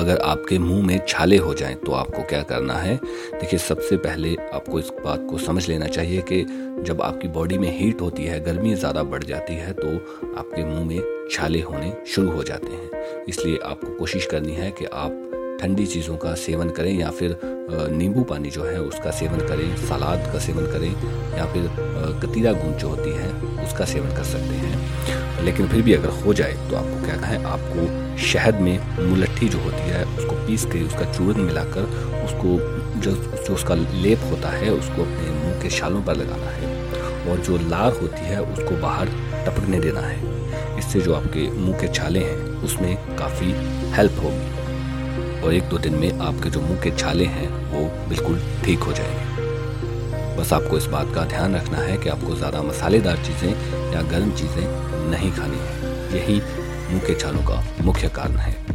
अगर आपके मुँह में छाले हो जाएँ तो आपको क्या करना है? देखिए, सबसे पहले आपको इस बात को समझ लेना चाहिए कि जब आपकी बॉडी में हीट होती है, गर्मी ज़्यादा बढ़ जाती है तो आपके मुँह में छाले होने शुरू हो जाते हैं। इसलिए आपको कोशिश करनी है कि आप ठंडी चीज़ों का सेवन करें या फिर नींबू पानी जो है, उसका सेवन करें, सलाद का सेवन करें, या फिर कतीरा गूंद जो होती है, उसका सेवन कर सकते हैं। लेकिन फिर भी अगर हो जाए तो आपको क्या है आपको शहद में मुलट्ठी जो होती है, उसको पीस के, उसका चूरन मिलाकर, उसको जो जो उसका लेप होता है, उसको अपने मुँह के छालों पर लगाना है और जो लार होती है, उसको बाहर टपकने देना है। इससे जो आपके मुँह के छाले हैं, उसमें काफ़ी हेल्प होगी और एक दो दिन में आपके जो मुँह के छाले हैं, वो बिल्कुल ठीक हो जाएँगे। बस आपको इस बात का ध्यान रखना है कि आपको ज़्यादा मसालेदार चीज़ें या गर्म चीज़ें नहीं खानी है। यही मुँह के छालों का मुख्य कारण है।